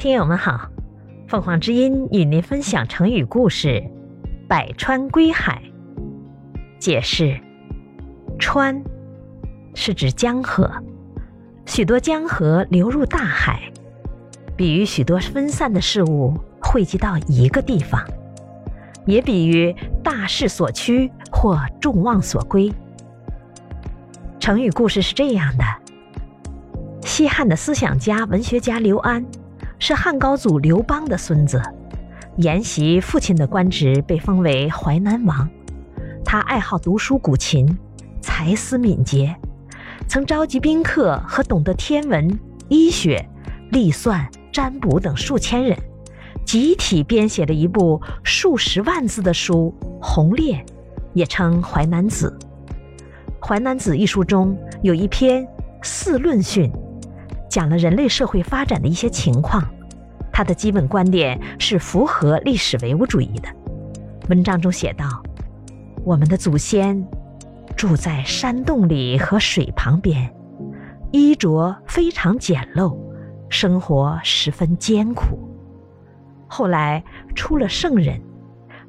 听友们好，凤凰之音与您分享成语故事“百川归海”。解释：川是指江河，许多江河流入大海，比喻许多分散的事物汇集到一个地方，也比喻大势所趋或众望所归。成语故事是这样的：西汉的思想家、文学家刘安。是汉高祖刘邦的孙子，沿袭父亲的官职，被封为淮南王。他爱好读书古琴，才思敏捷，曾召集宾客和懂得天文、医学、历算、占卜等数千人，集体编写了一部数十万字的书《鸿烈》，也称《淮南子》。《淮南子》一书中有一篇《四论训》。讲了人类社会发展的一些情况，他的基本观点是符合历史唯物主义的。文章中写道：“我们的祖先住在山洞里和水旁边，衣着非常简陋，生活十分艰苦。后来出了圣人，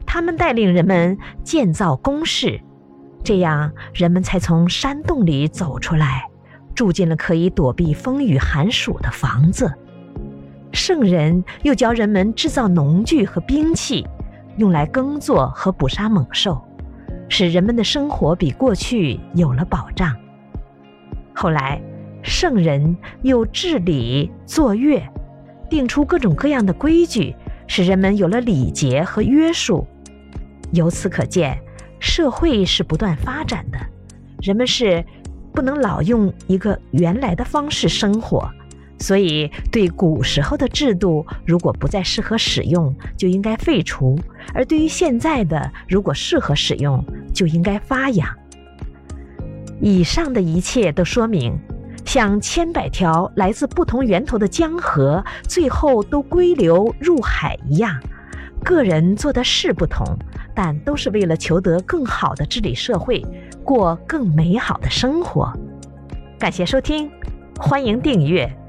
他们带领人们建造宫室，这样人们才从山洞里走出来。”住进了可以躲避风雨寒暑的房子。圣人又教人们制造农具和兵器，用来耕作和捕杀猛兽，使人们的生活比过去有了保障。后来，圣人又治理作乐，定出各种各样的规矩，使人们有了礼节和约束。由此可见，社会是不断发展的，人们是。不能老用一个原来的方式生活，所以对古时候的制度，如果不再适合使用，就应该废除；而对于现在的，如果适合使用，就应该发扬。以上的一切都说明，像千百条来自不同源头的江河，最后都归流入海一样，个人做的事不同，但都是为了求得更好的治理社会。过更美好的生活。感谢收听，欢迎订阅。